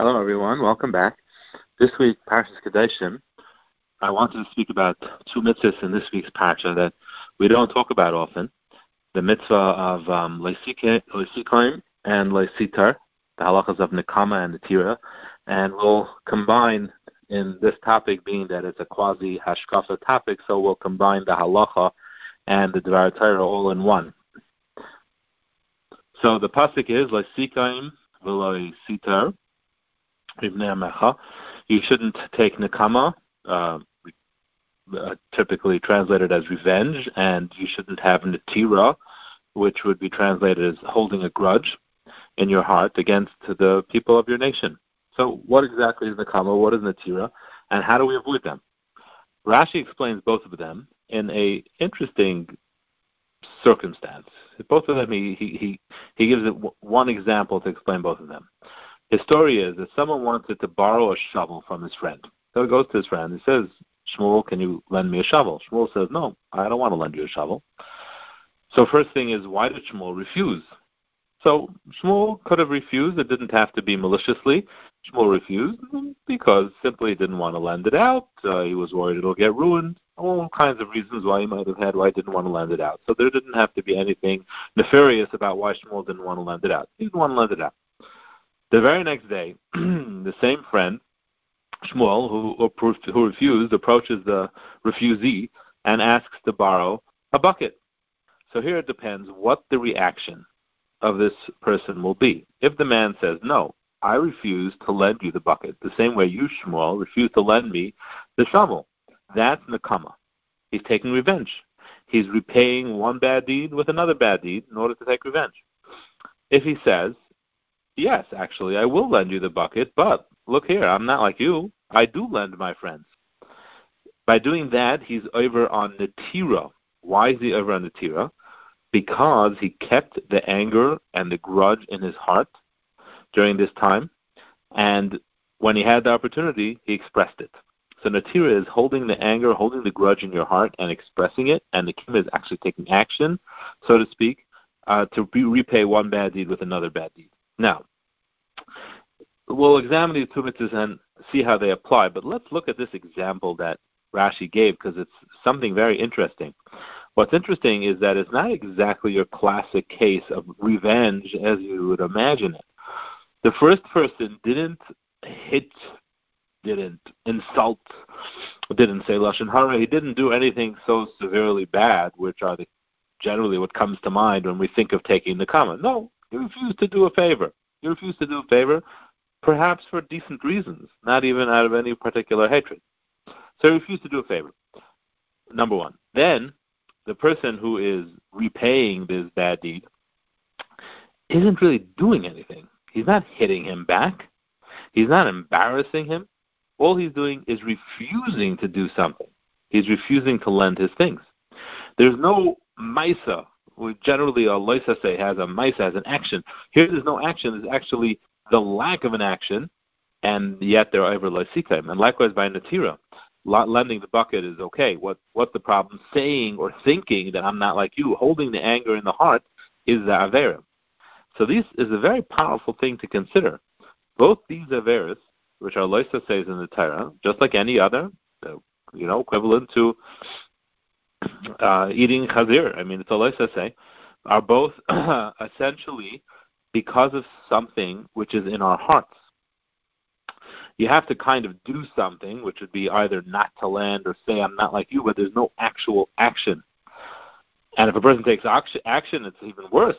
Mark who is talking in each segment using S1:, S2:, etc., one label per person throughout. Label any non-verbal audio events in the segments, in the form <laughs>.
S1: Hello, everyone. Welcome back. This week, Parshas Kedoshim, I wanted to speak about two mitzvahs in this week's parsha that we don't talk about often. The mitzvah of um, Leisikoim and Leisitar, the halachas of Nekama and Natira, and we'll combine in this topic being that it's a quasi hashkafa topic, so we'll combine the halacha and the Dvar Torah all in one. So the pasuk is Leisikoim v'Leisitar, you shouldn't take nekama, uh, typically translated as revenge, and you shouldn't have natira, which would be translated as holding a grudge in your heart against the people of your nation. So, what exactly is nekama? What is natira? And how do we avoid them? Rashi explains both of them in a interesting circumstance. Both of them, he he he he gives it one example to explain both of them. His story is that someone wanted to borrow a shovel from his friend. So he goes to his friend and says, Shmuel, can you lend me a shovel? Shmuel says, No, I don't want to lend you a shovel. So first thing is, why did Shmuel refuse? So Shmuel could have refused. It didn't have to be maliciously. Shmuel refused because simply didn't want to lend it out. Uh, he was worried it'll get ruined. All kinds of reasons why he might have had why he didn't want to lend it out. So there didn't have to be anything nefarious about why Shmuel didn't want to lend it out. He didn't want to lend it out. The very next day, <clears throat> the same friend, Shmuel, who, who refused, approaches the refusee and asks to borrow a bucket. So here it depends what the reaction of this person will be. If the man says, No, I refuse to lend you the bucket, the same way you, Shmuel, refuse to lend me the shovel, that's Nakama. He's taking revenge. He's repaying one bad deed with another bad deed in order to take revenge. If he says, Yes, actually, I will lend you the bucket, but look here, I'm not like you. I do lend my friends. By doing that, he's over on Natira. Why is he over on Natira? Because he kept the anger and the grudge in his heart during this time, and when he had the opportunity, he expressed it. So Natira is holding the anger, holding the grudge in your heart, and expressing it, and the Kim is actually taking action, so to speak, uh, to re- repay one bad deed with another bad deed. Now, we'll examine these two mitzvahs and see how they apply, but let's look at this example that Rashi gave because it's something very interesting. What's interesting is that it's not exactly your classic case of revenge as you would imagine it. The first person didn't hit, didn't insult, didn't say lashon hara. He didn't do anything so severely bad, which are the generally what comes to mind when we think of taking nekama. No, he refused to do a favor. He refused to do a favor, perhaps for decent reasons, not even out of any particular hatred. So he refused to do a favor. Number one. Then the person who is repaying this bad deed isn't really doing anything. He's not hitting him back. He's not embarrassing him. All he's doing is refusing to do something. He's refusing to lend his things. There's no Misa we generally uh, a loisa say has a mice has an action. Here there's no action. There's actually the lack of an action, and yet there are over loisikim. And likewise by natira, lending the bucket is okay. What what's the problem? Saying or thinking that I'm not like you, holding the anger in the heart is the avera. So this is a very powerful thing to consider. Both these averas, which are loisa says in the Torah, just like any other, you know, equivalent to uh, eating chazir, I mean, it's a say, are both <clears throat> essentially because of something which is in our hearts. You have to kind of do something, which would be either not to land or say, I'm not like you, but there's no actual action. And if a person takes action, it's even worse.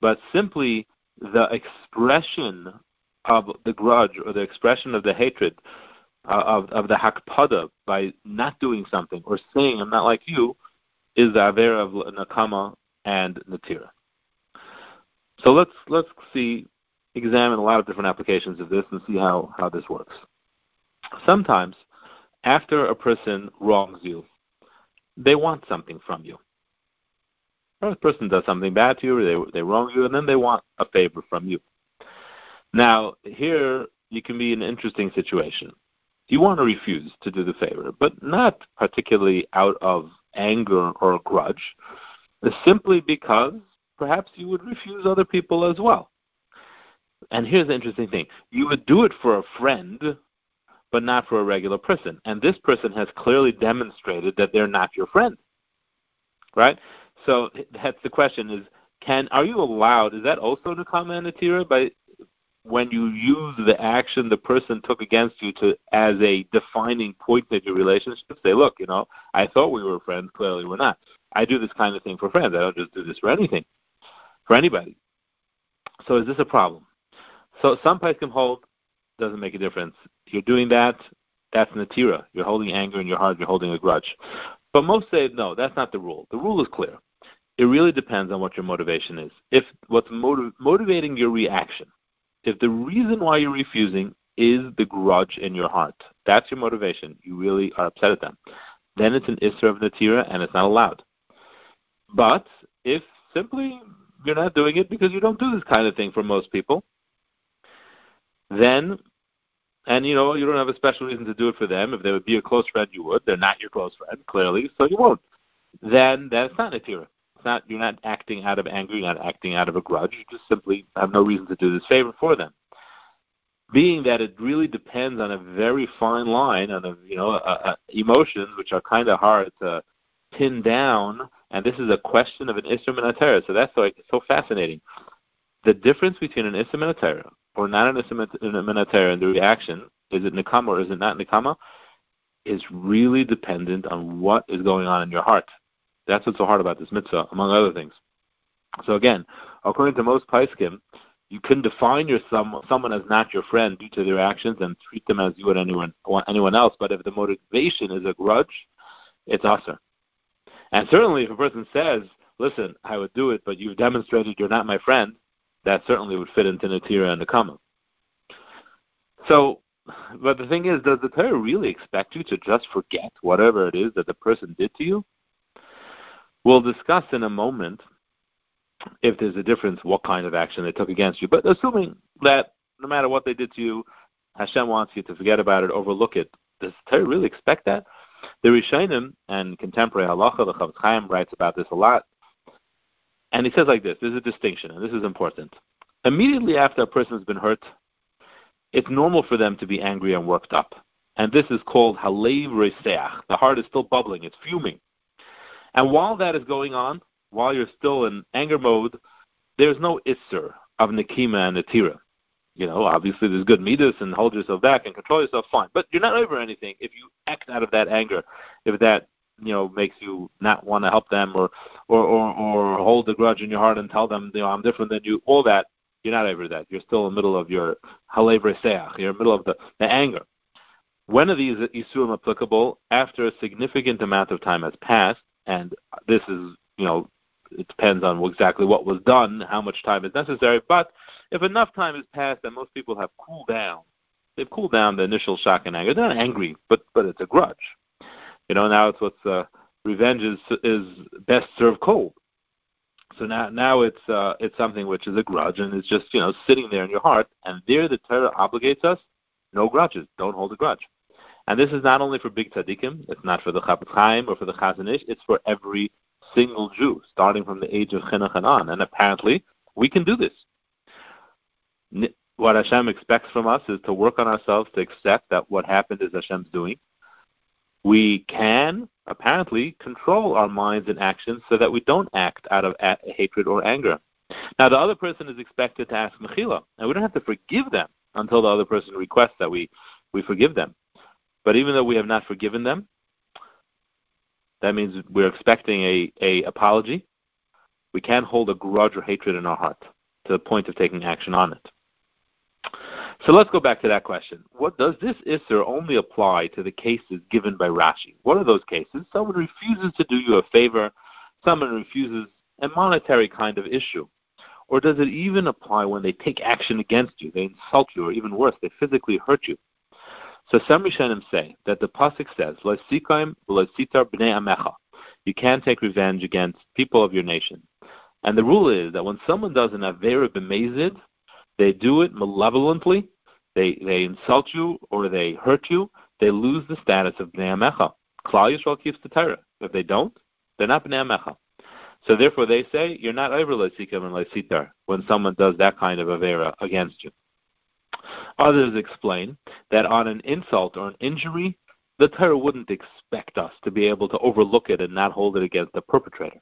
S1: But simply the expression of the grudge or the expression of the hatred of, of the hakpada by not doing something or saying I'm not like you is the avera of nakama and natira. So let's let's see examine a lot of different applications of this and see how, how this works. Sometimes after a person wrongs you, they want something from you. Or a person does something bad to you, they, they wrong you, and then they want a favor from you. Now, here you can be in an interesting situation you want to refuse to do the favor, but not particularly out of anger or grudge, simply because perhaps you would refuse other people as well. And here's the interesting thing: you would do it for a friend, but not for a regular person. And this person has clearly demonstrated that they're not your friend, right? So that's the question: is can are you allowed? Is that also nekama and natira by when you use the action the person took against you to as a defining point in your relationship? Say, look, you know, I thought we were friends. Clearly, we're not. I do this kind of thing for friends. I don't just do this for anything, for anybody. So is this a problem? So some can hold doesn't make a difference. You're doing that, that's natira. You're holding anger in your heart. You're holding a grudge. But most say no, that's not the rule. The rule is clear. It really depends on what your motivation is. If what's motiv- motivating your reaction, if the reason why you're refusing is the grudge in your heart, that's your motivation. You really are upset at them. Then it's an isra of natira and it's not allowed. But if simply you're not doing it because you don't do this kind of thing for most people, then and you know you don't have a special reason to do it for them. If they would be a close friend, you would. They're not your close friend, clearly, so you won't. Then that's not natira. Not you're not acting out of anger. You're not acting out of a grudge. You just simply have no reason to do this favor for them. Being that it really depends on a very fine line on a you know a, a, emotions which are kind of hard to pin down and this is a question of an Isra Minatera. So that's like so fascinating. The difference between an Isra Minatera or not an Isra Minatera and the reaction, is it Nikama or is it not Nikama, is really dependent on what is going on in your heart. That's what's so hard about this mitzvah, among other things. So again, according to most Paiskim, you can define your some, someone as not your friend due to their actions and treat them as you would anyone anyone else. But if the motivation is a grudge, it's aser. And certainly, if a person says, "Listen, I would do it, but you've demonstrated you're not my friend," that certainly would fit into Natira and Nekama. So, but the thing is, does the Torah really expect you to just forget whatever it is that the person did to you? We'll discuss in a moment if there's a difference, what kind of action they took against you. But assuming that no matter what they did to you, Hashem wants you to forget about it, overlook it. Does Torah really expect that? The Rishonim and contemporary halacha, the Chofetz Chaim writes about this a lot, and he says like this: there's a distinction, and this is important. Immediately after a person has been hurt, it's normal for them to be angry and worked up, and this is called halev reseach. The heart is still bubbling; it's fuming. And while that is going on, while you're still in anger mode, there's no isser of nikima and natira. You know, obviously there's good midas and hold yourself back and control yourself, fine. But you're not over anything if you act out of that anger, if that you know makes you not want to help them or or or, or hold the grudge in your heart and tell them you know I'm different than you. All that you're not over that. You're still in the middle of your halev You're in the middle of the, the anger. When are these isurim applicable? After a significant amount of time has passed, and this is you know it depends on exactly what was done, how much time is necessary. But if enough time has passed and most people have cooled down, they've cooled down the initial shock and anger. They're not angry, but but it's a grudge. You know, now it's what's uh, revenge is is best served cold. So now now it's uh, it's something which is a grudge and it's just you know sitting there in your heart. And there the Torah obligates us no grudges. Don't hold a grudge. And this is not only for big tzaddikim. It's not for the Chofetz Chaim or for the Chazon Ish. It's for every single Jew, starting from the age of chinuch and on. And apparently, we can do this. What Hashem expects from us is to work on ourselves to accept that what happened is Hashem's doing. We can apparently control our minds and actions so that we don't act out of hatred or anger. Now, the other person is expected to ask mechila, and we don't have to forgive them until the other person requests that we, we forgive them. But even though we have not forgiven them, that means we're expecting a, a apology. We can't hold a grudge or hatred in our heart to the point of taking action on it. So let's go back to that question. What does this Isser only apply to the cases given by Rashi? What are those cases? Someone refuses to do you a favor, someone refuses a monetary kind of issue. Or does it even apply when they take action against you, they insult you, or even worse, they physically hurt you? So some Rishonim say that the pasuk says, "Loisikaim loisitar bnei amecha." You can't take revenge against people of your nation. And the rule is that when someone does an avera b'mezid, they do it malevolently, they they insult you or they hurt you, they lose the status of bnei amecha. Klal Yisrael keeps the Torah. If they don't, they're not bnei amecha. So therefore, they say you're not over leisikim and leisitar when someone does that kind of avera against you. Others explain that on an insult or an injury, the Torah wouldn't expect us to be able to overlook it and not hold it against the perpetrator.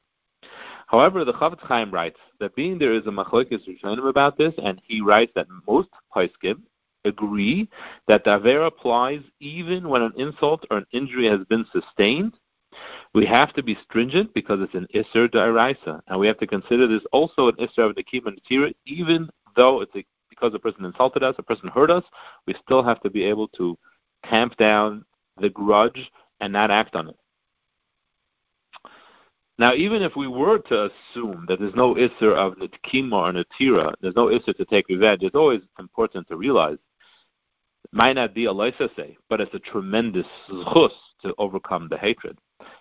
S1: However, the Chafetz Chaim writes that being there is a machlokes rishonim about this, and he writes that most poskim agree that the avera applies even when an insult or an injury has been sustained. We have to be stringent because it's an isser da'iraisa, and we have to consider this also an isser of the and even though it's a, because a person insulted us, a person hurt us, we still have to be able to tamp down the grudge and not act on it. Now, even if we were to assume that there's no isser of nitkima or natira, there's no isser to take revenge, it's always important to realize it might not be a say, but it's a tremendous zchus to overcome the hatred,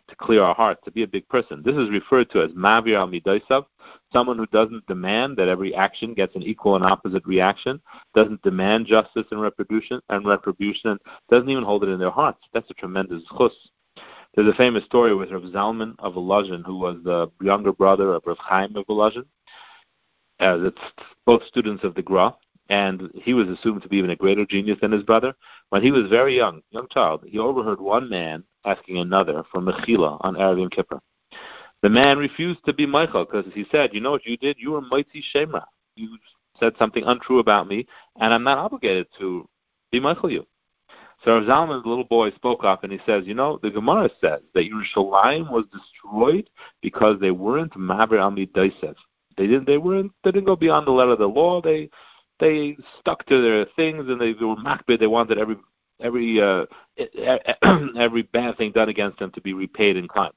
S1: to clear our hearts, to be a big person. This is referred to as mavir al someone who doesn't demand that every action gets an equal and opposite reaction, doesn't demand justice and retribution, and retribution, doesn't even hold it in their hearts. That's a tremendous zchus. There's a famous story with Rav Zalman of Volozhin, who was the younger brother of Rav Chaim of Volozhin. As it's both students of the Gra, and he was assumed to be even a greater genius than his brother. When he was very young, young child, he overheard one man asking another for mechila on Yom Kippur. The man refused to be mochel because he said, "You know what you did? You were mighty shemra. You said something untrue about me, and I'm not obligated to be mochel you." So Rav Zalman, the little boy, spoke up and he says, you know, the Gemara says that Yerushalayim was destroyed because they weren't Maber Ami Daisev. They didn't. They weren't. They didn't go beyond the letter of the law. They they stuck to their things and they, they were makpid. They wanted every every uh, <clears throat> every bad thing done against them to be repaid in kind.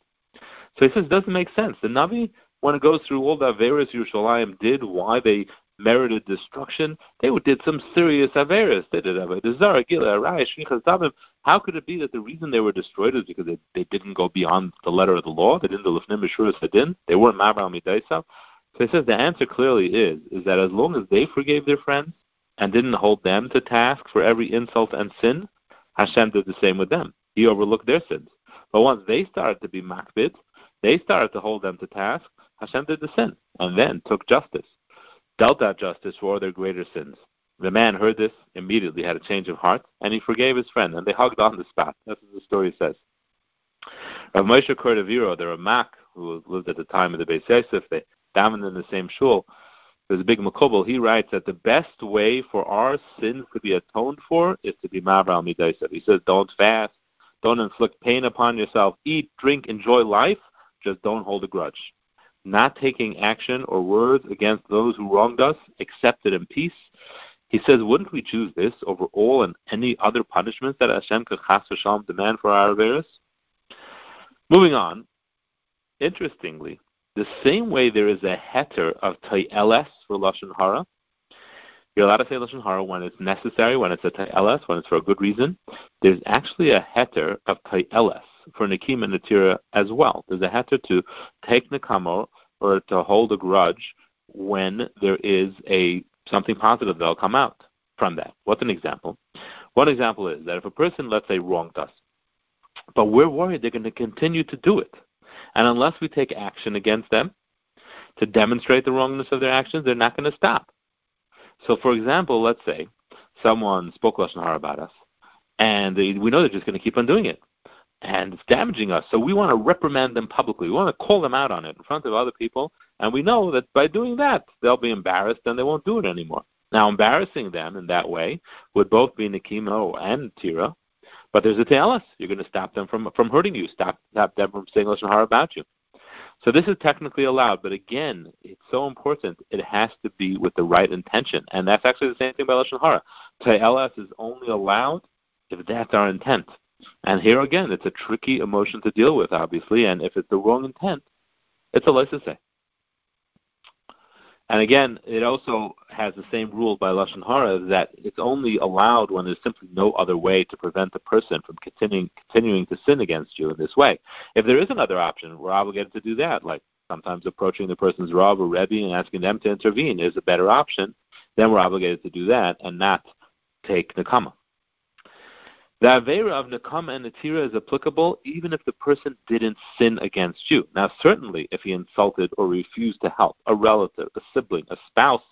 S1: So he says, it doesn't make sense. The Navi, when it goes through all the various Yerushalayim did, why they merited destruction. They did some serious averas. They did avodah gila, arayah, How could it be that the reason they were destroyed is because they, they didn't go beyond the letter of the law? They didn't do lifnim mishuras hadin. They weren't mabral midaisav. So he says the answer clearly is is that as long as they forgave their friends and didn't hold them to task for every insult and sin, Hashem did the same with them. He overlooked their sins. But once they started to be makpid, they started to hold them to task. Hashem did the sin and then took justice dealt out justice for their greater sins. The man heard this, immediately had a change of heart, and he forgave his friend, and they hugged on the spot. That's what the story says. Rav Moshe Cordovero, the Ramak, who lived at the time of the Beis Yosef, they davened in the same shul. There's a big mekubal. He writes that the best way for our sins to be atoned for is to be mavral midaisav. He says, don't fast, don't inflict pain upon yourself, eat, drink, enjoy life, just don't hold a grudge not taking action or words against those who wronged us, accepted in peace. He says, wouldn't we choose this over all and any other punishments that Hashem could chas v'shalom demand for our averis? Moving on, interestingly, the same way there is a heter of ta'iles for lashon hara. You're allowed to say lashon hara when it's necessary, when it's a ta'iles, when it's for a good reason. There's actually a heter of ta'iles for Nikim and Natira as well. There's a heter to take Nikamo or to hold a grudge when there is a something positive that'll come out from that. What's an example? One example is that if a person, let's say, wronged us, but we're worried they're going to continue to do it, and unless we take action against them to demonstrate the wrongness of their actions, they're not going to stop. So, for example, let's say someone spoke lashon hara about us, and they, we know they're just going to keep on doing it and it's damaging us. So we want to reprimand them publicly. We want to call them out on it in front of other people, and we know that by doing that, they'll be embarrassed and they won't do it anymore. Now, embarrassing them in that way would both be Nikimo and Tira, but there's a ta'iles. You're going to stop them from from hurting you, stop stop them from saying lashon hara about you. So this is technically allowed, but again, it's so important. It has to be with the right intention, and that's actually the same thing by lashon hara. ta'iles is only allowed if that's our intent. And here again, it's a tricky emotion to deal with, obviously, and if it's the wrong intent, it's a say. And again, it also has the same rule by Lashon Hara that it's only allowed when there's simply no other way to prevent the person from continuing, continuing to sin against you in this way. If there is another option, we're obligated to do that, like sometimes approaching the person's Rav or Rebbe and asking them to intervene is a better option, then we're obligated to do that and not take Nakama. The Avera of Nakama and Natira is applicable even if the person didn't sin against you. Now, certainly, if he insulted or refused to help a relative, a sibling, a spouse,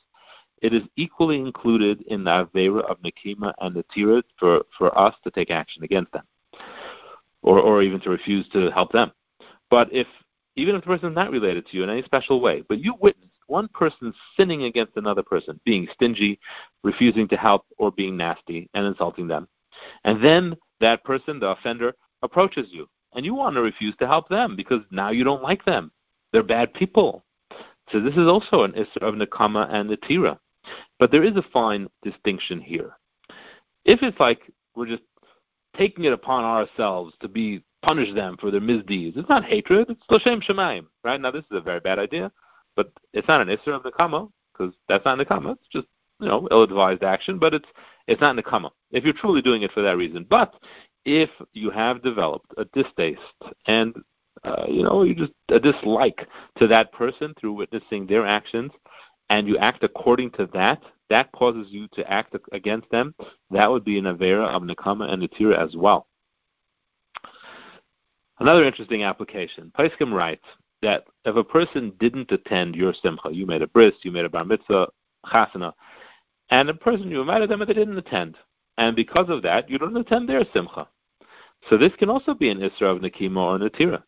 S1: it is equally included in the Avera of Nakima and Natira for, for us to take action against them, or, or even to refuse to help them. But if, even if the person is not related to you in any special way, but you witnessed one person sinning against another person, being stingy, refusing to help, or being nasty and insulting them, and then that person, the offender, approaches you, and you want to refuse to help them because now you don't like them. They're bad people. So this is also an Isra of Nakama and Natira. But there is a fine distinction here. If it's like we're just taking it upon ourselves to be punish them for their misdeeds, it's not hatred, it's L'shem Shamayim. Right? Now this is a very bad idea, but it's not an Isra of Nakama, because that's not Nakama, it's just you know, ill advised action, but it's it's not Nakama if you're truly doing it for that reason. But if you have developed a distaste and uh, you know you just a dislike to that person through witnessing their actions, and you act according to that, that causes you to act against them. That would be an avera of Nakama and Natira as well. Another interesting application. Paiskim writes that if a person didn't attend your simcha, you made a bris, you made a bar mitzvah, chasana, and a person you invited them and they didn't attend. And because of that, you don't attend their simcha. So this can also be an Isra of Nakima or Natira.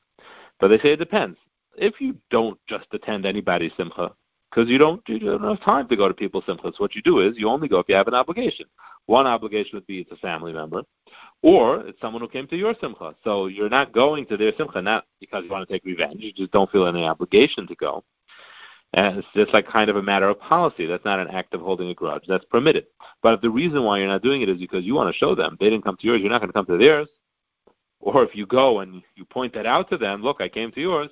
S1: But they say it depends. If you don't just attend anybody's simcha, because you don't, you don't have time to go to people's simchas, what you do is you only go if you have an obligation. One obligation would be it's a family member, or it's someone who came to your simcha. So you're not going to their simcha not because you want to take revenge. You just don't feel any obligation to go. It's just like kind of a matter of policy. That's not an act of holding a grudge. That's permitted. But if the reason why you're not doing it is because you want to show them they didn't come to yours, you're not going to come to theirs. Or if you go and you point that out to them, look, I came to yours,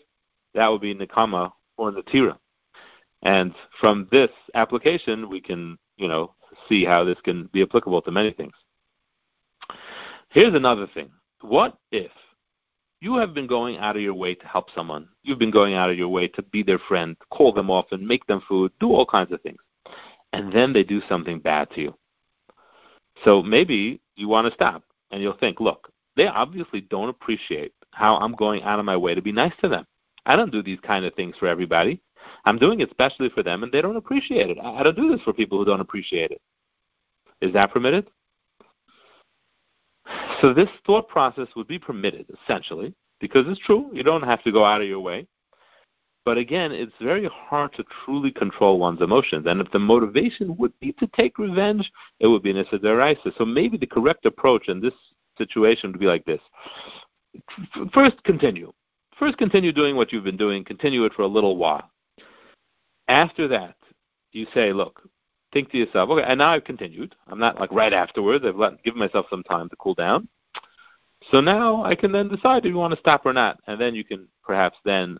S1: that would be Nikama or Natira. And from this application, we can, you know, see how this can be applicable to many things. Here's another thing. What if you have been going out of your way to help someone. You've been going out of your way to be their friend, call them often, make them food, do all kinds of things. And then they do something bad to you. So maybe you want to stop and you'll think, look, they obviously don't appreciate how I'm going out of my way to be nice to them. I don't do these kind of things for everybody. I'm doing it specially for them, and they don't appreciate it. I don't do this for people who don't appreciate it. Is that permitted? So this thought process would be permitted, essentially, because it's true. You don't have to go out of your way. But again, it's very hard to truly control one's emotions. And if the motivation would be to take revenge, it would be an Issa So maybe the correct approach in this situation would be like this. First, continue. First, continue doing what you've been doing. Continue it for a little while. After that, you say, look, think to yourself, okay, and now I've continued. I'm not like right afterwards. I've let, given myself some time to cool down. So now I can then decide if you want to stop or not, and then you can perhaps then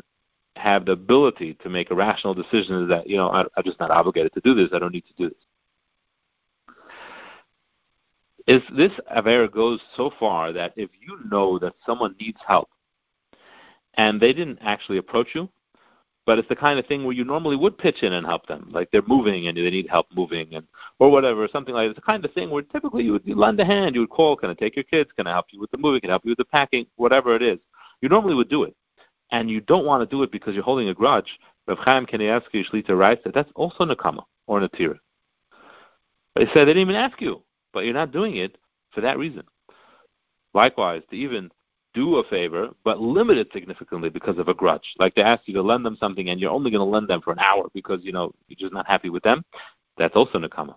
S1: have the ability to make a rational decision that you know I, I'm just not obligated to do this. I don't need to do this. If this avera goes so far that if you know that someone needs help and they didn't actually approach you, but it's the kind of thing where you normally would pitch in and help them, like they're moving and they need help moving, and or whatever, something like that. It's the kind of thing where typically you would you lend a hand, you would call, can I take your kids, can I help you with the moving, can I help you with the packing, whatever it is. You normally would do it, and you don't want to do it because you're holding a grudge. Rav Chaim Kanievsky Shlita writes that that's also nakama or natira. They said they didn't even ask you, but you're not doing it for that reason. Likewise, to even do a favor, but limit it significantly because of a grudge. Like they ask you to lend them something and you're only going to lend them for an hour because, you know, you're just not happy with them. That's also nakama.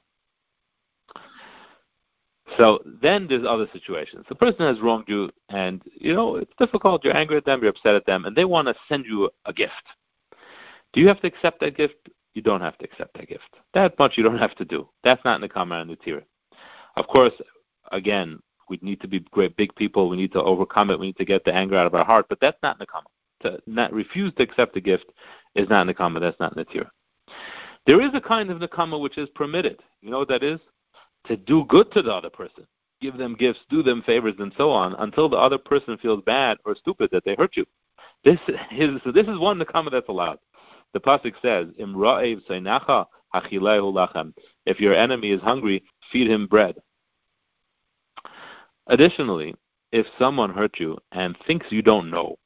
S1: So then there's other situations. The person has wronged you and, you know, it's difficult. You're angry at them, you're upset at them, and they want to send you a gift. Do you have to accept that gift? You don't have to accept that gift. That much you don't <laughs> have to do. That's not nakama and natira. Of course, again, we need to be great big people. We need to overcome it. We need to get the anger out of our heart. But that's not nakama. To not refuse to accept the gift is not nakama. That's not natira. There is a kind of nakama which is permitted. You know what that is? To do good to the other person, give them gifts, do them favors, and so on, until the other person feels bad or stupid that they hurt you. This is this is one nakama that's allowed. The pasuk says, "Im ra'ev lachem." If your enemy is hungry, feed him bread. Additionally, if someone hurt you and thinks you don't know,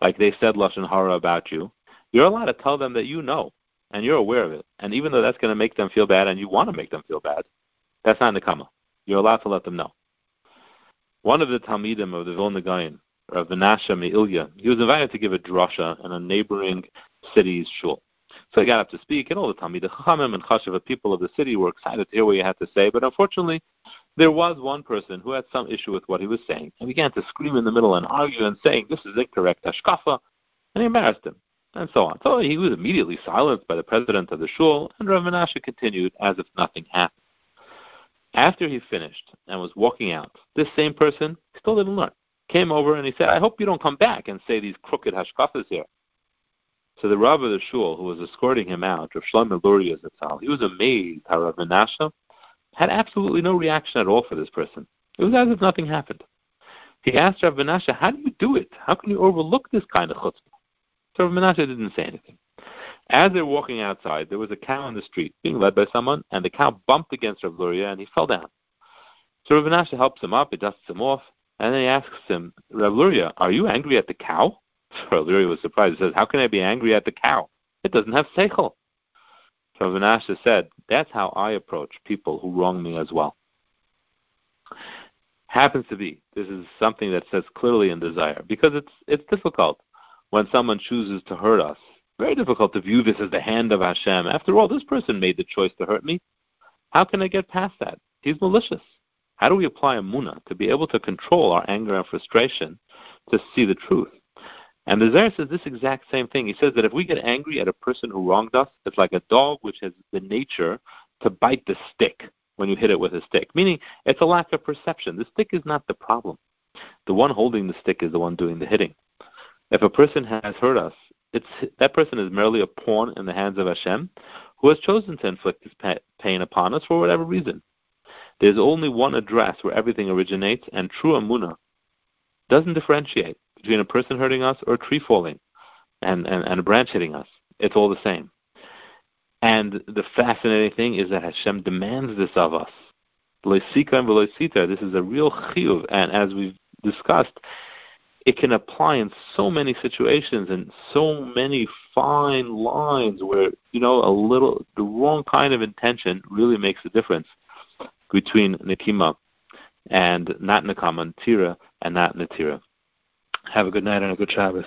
S1: like they said lashon hara about you, you're allowed to tell them that you know and you're aware of it. And even though that's going to make them feel bad and you want to make them feel bad, that's not nekama. You're allowed to let them know. One of the Talmidim of the Vilna Gaon, Rav Menashe Me'ilya, he was invited to give a drasha in a neighboring city's shul. So he got up to speak, and all the Talmid Chachamim and Chashav people of the city were excited to hear what he had to say. But unfortunately, there was one person who had some issue with what he was saying and began to scream in the middle and argue and saying, "This is incorrect, hashkafa," and he embarrassed him, and so on. So he was immediately silenced by the president of the shul, and Rav Menashe continued as if nothing happened. After he finished and was walking out, this same person still didn't learn. Came over and he said, "I hope you don't come back and say these crooked hashkafas here." So the Rav of the shul, who was escorting him out, Rav Shlomo Luria Zatzal, he was amazed how Rav Menashe had absolutely no reaction at all for this person. It was as if nothing happened. He asked Rav Menashe, how do you do it? How can you overlook this kind of chutzpah? So Rav Menashe didn't say anything. As they're walking outside, there was a cow in the street being led by someone, and the cow bumped against Rav Luria and he fell down. So Rav Menashe helps him up, he dusts him off, and then he asks him, Rav Luria, are you angry at the cow? <laughs> So Luria was surprised. He says, How can I be angry at the cow? It doesn't have seichel. So Menashe said, That's how I approach people who wrong me as well. Happens to be. This is something that says clearly in desire. Because it's it's difficult when someone chooses to hurt us. Very difficult to view this as the hand of Hashem. After all, this person made the choice to hurt me. How can I get past that? He's malicious. How do we apply emunah to be able to control our anger and frustration to see the truth? And the Zohar says this exact same thing. He says that if we get angry at a person who wronged us, it's like a dog which has the nature to bite the stick when you hit it with a stick. Meaning, it's a lack of perception. The stick is not the problem. The one holding the stick is the one doing the hitting. If a person has hurt us, it's that person is merely a pawn in the hands of Hashem, who has chosen to inflict this pain upon us for whatever reason. There's only one address where everything originates, and true Amunah doesn't differentiate between a person hurting us or a tree falling and, and, and a branch hitting us. It's all the same. And the fascinating thing is that Hashem demands this of us. This is a real chiyuv, and as we've discussed, it can apply in so many situations and so many fine lines where you know a little the wrong kind of intention really makes a difference between nikima and not nakama, tira, and not natira. Have a good night and a good Shabbos.